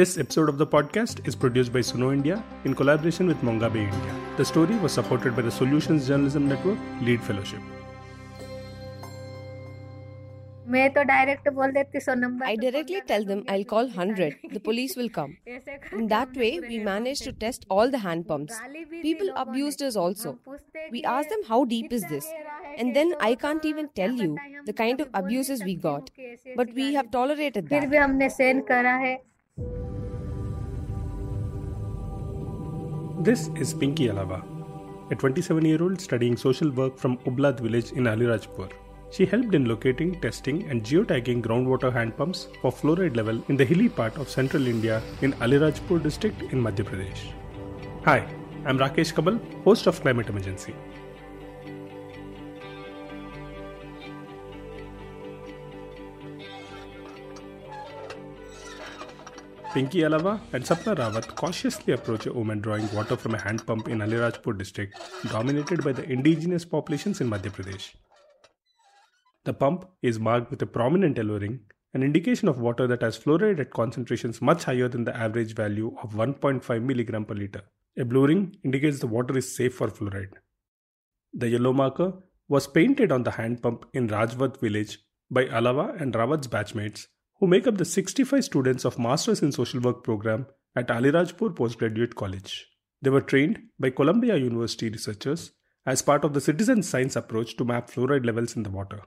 This episode of the podcast is produced by Suno India in collaboration with Mongabay India. The story was supported by the Solutions Journalism Network Lead Fellowship. I directly tell them I'll call 100. The police will come. In that way, we managed to test all the hand pumps. People abused us also. We asked them how deep is this? And then I can't even tell you the kind of abuses we got. But we have tolerated that. This is Pinky Alava, a 27 year old studying social work from Ublad village in Alirajpur. She helped in locating, testing, and geotagging groundwater hand pumps for fluoride level in the hilly part of central India in Alirajpur district in Madhya Pradesh. Hi, I'm Rakesh Kamal, host of Climate Emergency. Pinky Alava and Sapna Rawat cautiously approach a woman drawing water from a hand pump in Alirajpur district dominated by the indigenous populations in Madhya Pradesh. The pump is marked with a prominent yellow ring, an indication of water that has fluoride at concentrations much higher than the average value of 1.5 mg per liter. A blue ring indicates the water is safe for fluoride. The yellow marker was painted on the hand pump in Rajvat village by Alava and Rawat's batchmates who make up the 65 students of Masters in Social Work program at Alirajpur Postgraduate College. They were trained by Columbia University researchers as part of the citizen science approach to map fluoride levels in the water.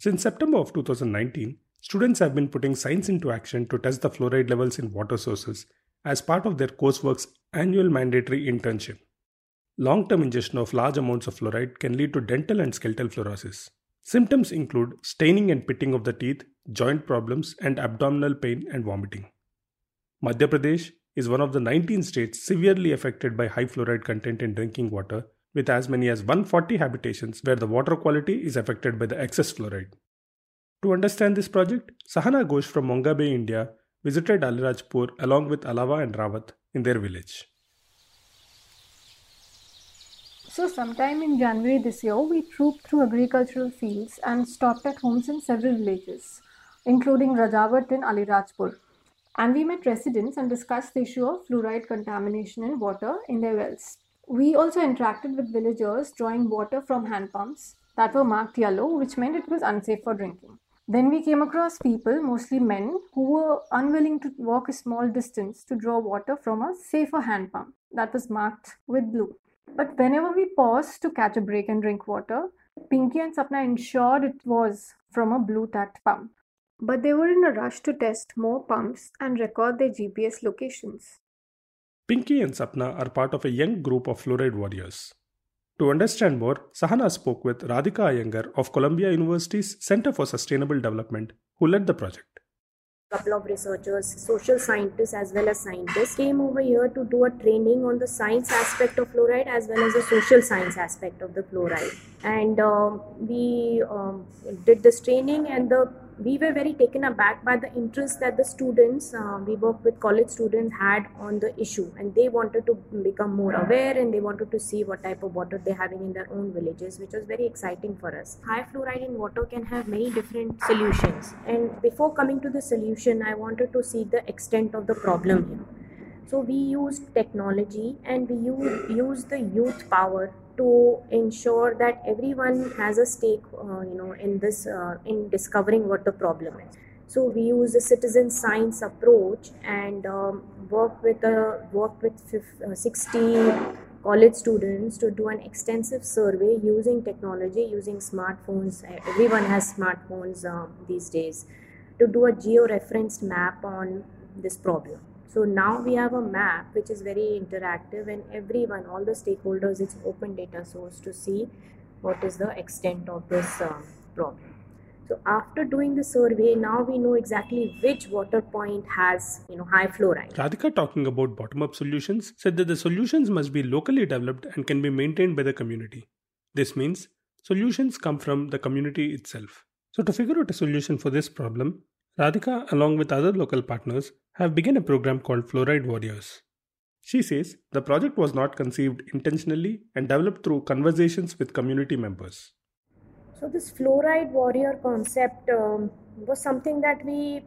Since September of 2019, students have been putting science into action to test the fluoride levels in water sources as part of their coursework's annual mandatory internship. Long term ingestion of large amounts of fluoride can lead to dental and skeletal fluorosis. Symptoms include staining and pitting of the teeth, joint problems, and abdominal pain and vomiting. Madhya Pradesh is one of the 19 states severely affected by high fluoride content in drinking water, with as many as 140 habitations where the water quality is affected by the excess fluoride. To understand this project, Sahana Ghosh from Mongabay, India, visited Alirajpur along with Alava and Rawat in their village. So, sometime in January this year, we trooped through agricultural fields and stopped at homes in several villages, including Rajawat in Alirajpur. And we met residents and discussed the issue of fluoride contamination in water in their wells. We also interacted with villagers drawing water from hand pumps that were marked yellow, which meant it was unsafe for drinking. Then we came across people, mostly men, who were unwilling to walk a small distance to draw water from a safer hand pump that was marked with blue. But whenever we paused to catch a break and drink water, Pinky and Sapna ensured it was from a blue tapped pump. But they were in a rush to test more pumps and record their GPS locations. Pinky and Sapna are part of a young group of fluoride warriors. To understand more, Sahana spoke with Radhika Iyengar of Columbia University's Center for Sustainable Development, who led the project. couple of researchers, social scientists as well as scientists came over here to do a training on the science aspect of fluoride as well as the social science aspect of the fluoride. And um, we um, did this training, and the we were very taken aback by the interest that the students uh, we worked with college students had on the issue and they wanted to become more aware and they wanted to see what type of water they're having in their own villages which was very exciting for us. High fluoride in water can have many different solutions and before coming to the solution i wanted to see the extent of the problem here. So we used technology and we used, used the youth power to ensure that everyone has a stake, uh, you know, in this, uh, in discovering what the problem is. So we use a citizen science approach and um, work with a work with fif- uh, 60 college students to do an extensive survey using technology, using smartphones. Everyone has smartphones um, these days to do a geo-referenced map on this problem. So now we have a map which is very interactive and everyone, all the stakeholders, it's open data source to see what is the extent of this um, problem. So after doing the survey, now we know exactly which water point has you know high fluoride. Radhika, talking about bottom up solutions, said that the solutions must be locally developed and can be maintained by the community. This means solutions come from the community itself. So, to figure out a solution for this problem, Radhika, along with other local partners, have begun a program called Fluoride Warriors. She says the project was not conceived intentionally and developed through conversations with community members. So this fluoride warrior concept um, was something that we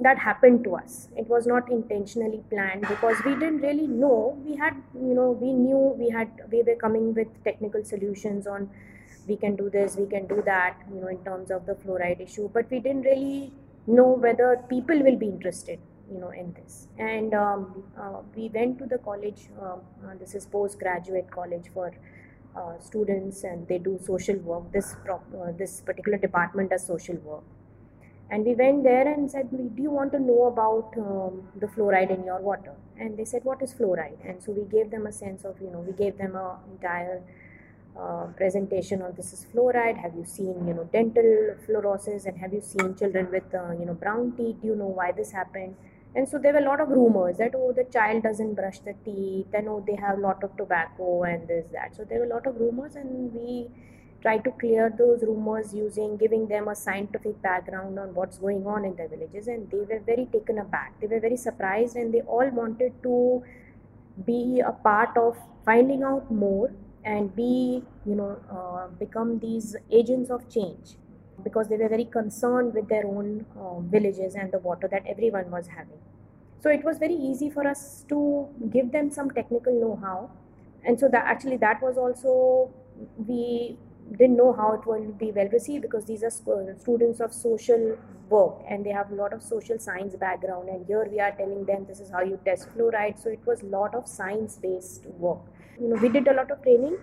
that happened to us it was not intentionally planned because we didn't really know we had you know we knew we had we were coming with technical solutions on we can do this we can do that you know in terms of the fluoride issue but we didn't really know whether people will be interested you know in this. And um, uh, we went to the college uh, uh, this is postgraduate college for uh, students and they do social work. This uh, this particular department does social work. And we went there and said we do you want to know about um, the fluoride in your water? And they said what is fluoride? And so we gave them a sense of you know we gave them a entire uh, presentation on this is fluoride. Have you seen you know dental fluorosis? And have you seen children with uh, you know brown teeth? Do you know why this happened? And so there were a lot of rumors that oh the child doesn't brush the teeth and oh they have a lot of tobacco and this that. So there were a lot of rumors and we try to clear those rumors using giving them a scientific background on what's going on in their villages. And they were very taken aback. They were very surprised and they all wanted to be a part of finding out more and be you know uh, become these agents of change because they were very concerned with their own uh, villages and the water that everyone was having. So it was very easy for us to give them some technical know-how. And so that actually that was also we didn't know how it will be well received because these are students of social work and they have a lot of social science background and here we are telling them this is how you test fluoride so it was a lot of science based work. You know we did a lot of training.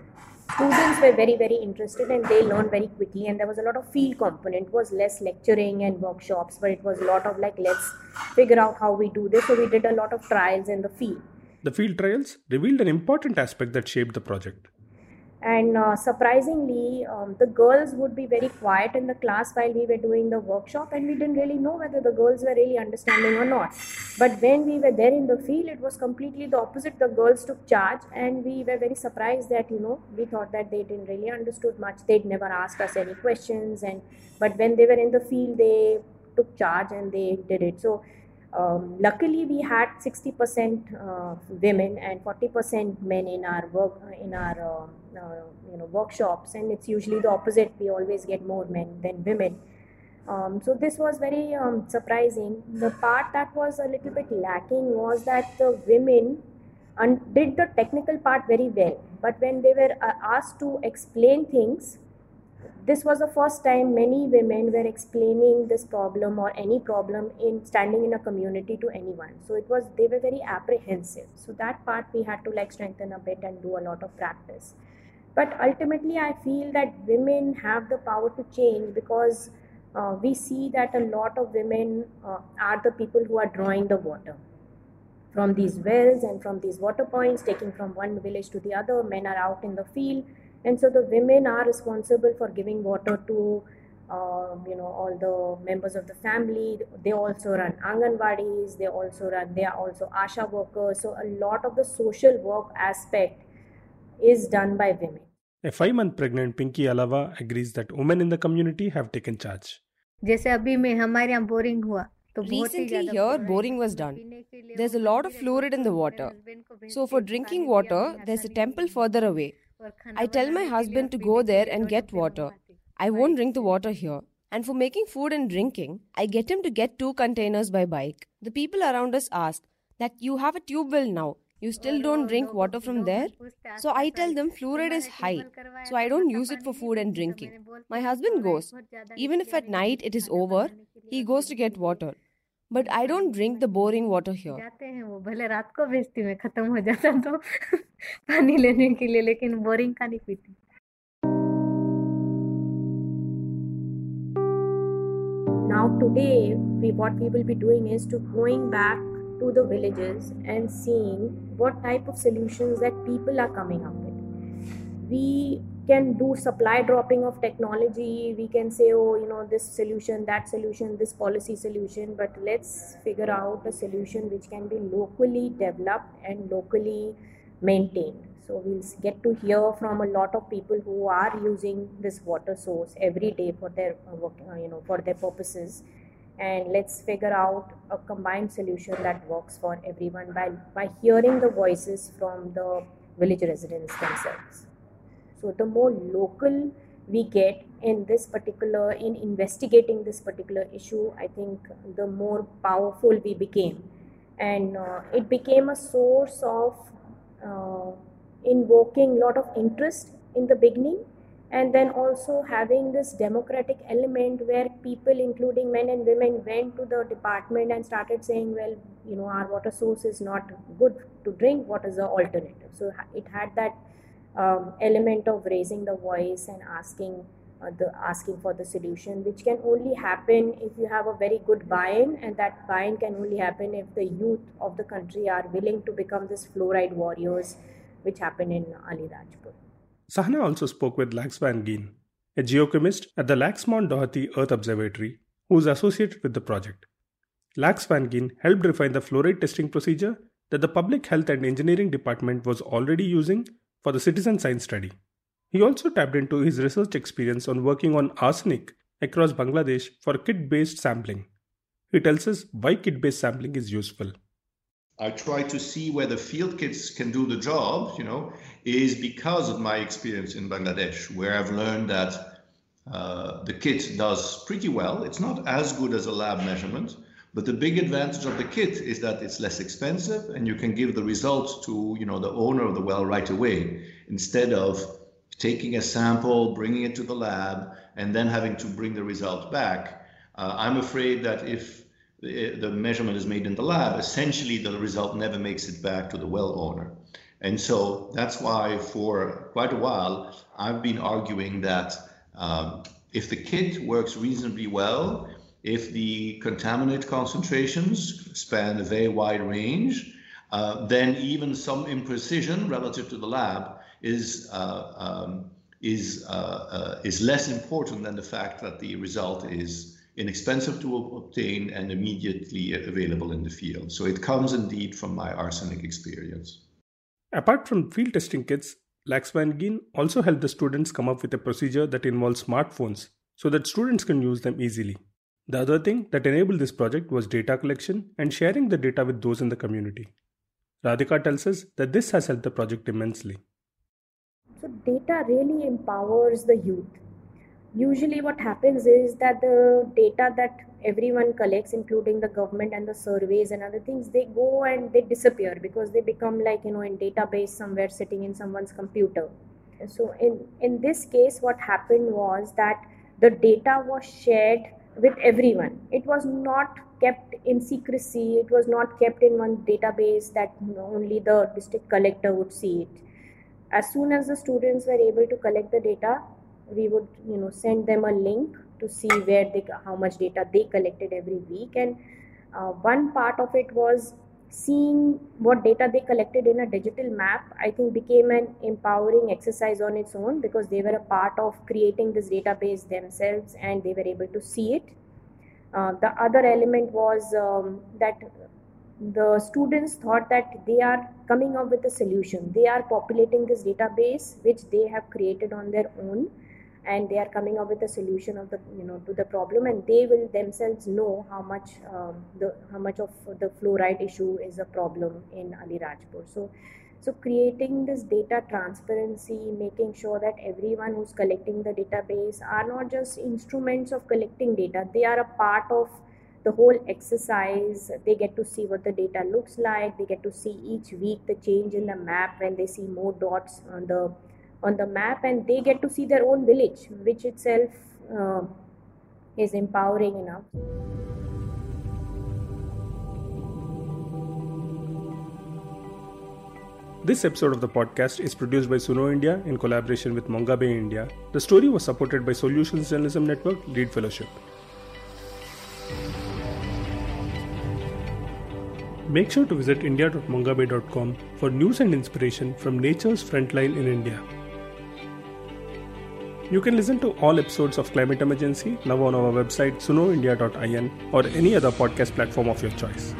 Students were very very interested and they learned very quickly and there was a lot of field component. It was less lecturing and workshops but it was a lot of like let's figure out how we do this. So we did a lot of trials in the field. The field trials revealed an important aspect that shaped the project and uh, surprisingly um, the girls would be very quiet in the class while we were doing the workshop and we didn't really know whether the girls were really understanding or not. But when we were there in the field it was completely the opposite. The girls took charge and we were very surprised that you know we thought that they didn't really understood much. They'd never asked us any questions and but when they were in the field they took charge and they did it. So um, luckily, we had 60% uh, women and 40% men in our work in our uh, uh, you know workshops, and it's usually the opposite. We always get more men than women. Um, so this was very um, surprising. The part that was a little bit lacking was that the women un- did the technical part very well, but when they were uh, asked to explain things, this was the first time many women were explaining this problem or any problem in standing in a community to anyone. So it was they were very apprehensive. So that part we had to like strengthen a bit and do a lot of practice. But ultimately i feel that women have the power to change because uh, we see that a lot of women uh, are the people who are drawing the water. From these wells and from these water points taking from one village to the other men are out in the field and so the women are responsible for giving water to um, you know all the members of the family they also run anganwadis they also run they are also asha workers so a lot of the social work aspect is done by women a 5 month pregnant pinky alava agrees that women in the community have taken charge जैसे अभी में हमारे यहाँ boring हुआ Recently, here boring was done. There's a lot of fluoride in the water. So, for drinking water, there's a temple further away. I tell my husband to go there and get water. I won't drink the water here. And for making food and drinking, I get him to get two containers by bike. The people around us ask that you have a tube well now. You still don't drink water from there? So I tell them fluoride is high, so I don't use it for food and drinking. My husband goes. Even if at night it is over, he goes to get water. But I don't drink the boring water here. जाते हैं वो भले रात को भेजती मैं खत्म हो जाता तो पानी लेने के लिए लेकिन बोरिंग का नहीं पीती now today we what we will be doing is to going back to the villages and seeing what type of solutions that people are coming up with we can do supply dropping of technology we can say oh you know this solution that solution this policy solution but let's figure out a solution which can be locally developed and locally maintained. So we'll get to hear from a lot of people who are using this water source every day for their uh, uh you know for their purposes. And let's figure out a combined solution that works for everyone by by hearing the voices from the village residents themselves so the more local we get in this particular in investigating this particular issue i think the more powerful we became. And uh, it became a source of uh, invoking a lot of interest in the beginning and then also having this democratic element where people including men and women went to the department and started saying well you know our water source is not good to drink. What is the alternative. So it had that um, element of raising the voice and asking uh, the asking for the solution which can only happen if you have a very good buy-in and that buy-in can only happen if the youth of the country are willing to become this fluoride warriors which happened in alirajpur Sahana also spoke with Lex van Geen a geochemist at the Lamont-Doherty earth observatory who is associated with the project. Lex van Geen helped refine the fluoride testing procedure that the public health and engineering department was already using for the citizen science study he also tapped into his research experience on working on arsenic across Bangladesh for kit based sampling. He tells us why kit based sampling is useful. I try to see whether field kits can do the job, you know, is because of my experience in Bangladesh, where I've learned that uh, the kit does pretty well. It's not as good as a lab measurement, but the big advantage of the kit is that it's less expensive and you can give the results to, you know, the owner of the well right away instead of taking a sample, bringing it to the lab, and then having to bring the result back. Uh, I'm afraid that if the, the, measurement is made in the lab, essentially the result never makes it back to the well owner. And so that's why for quite a while I've been arguing that um, if the kit works reasonably well, if the contaminant concentrations span a very wide range, uh, then even some imprecision relative to the lab is uh, um, is uh, uh, is less important than the fact that the result is inexpensive to obtain and immediately available in the field. So it comes indeed from my arsenic experience. Apart from field testing kits, Lex Van also helped the students come up with a procedure that involves smartphones so that students can use them easily. The other thing that enabled this project was data collection and sharing the data with those in the community. Radhika tells us that this has helped the project immensely. So data really empowers the youth. Usually what happens is that the data that everyone collects, including the government and the surveys and other things, they go and they disappear because they become like, you know, in database somewhere sitting in someone's computer. So in, in this case, what happened was that the data was shared with everyone. It was not kept in secrecy. It was not kept in one database that only the district collector would see it as soon as the students were able to collect the data we would you know send them a link to see where they how much data they collected every week and uh, one part of it was seeing what data they collected in a digital map i think became an empowering exercise on its own because they were a part of creating this database themselves and they were able to see it. Uh, the other element was um, that the students thought that they are coming up with a solution. They are populating this database which they have created on their own and they are coming up with a solution of the you know to the problem and they will themselves know how much um, the how much of the fluoride issue is a problem in alirajpur so so creating this data transparency making sure that everyone who's collecting the database are not just instruments of collecting data they are a part of the whole exercise. They get to see what the data looks like. They get to see each week the change in the map when they see more dots on the on the map and they get to see their own village which itself uh, is empowering enough This episode of the podcast is produced by Suno India in collaboration with Mongabay India. The story was supported by Solutions Journalism Network Lead Fellowship. Make sure to visit india.mongabay.com for news and inspiration from nature's frontline in India. You can listen to all episodes of Climate Emergency now on our website sunoindia.in or any other podcast platform of your choice.